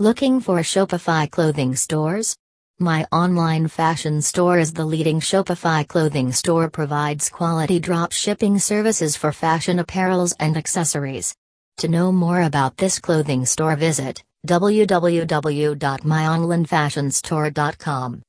Looking for Shopify clothing stores? My online fashion store is the leading Shopify clothing store provides quality drop shipping services for fashion apparels and accessories. To know more about this clothing store visit www.myonlinefashionstore.com.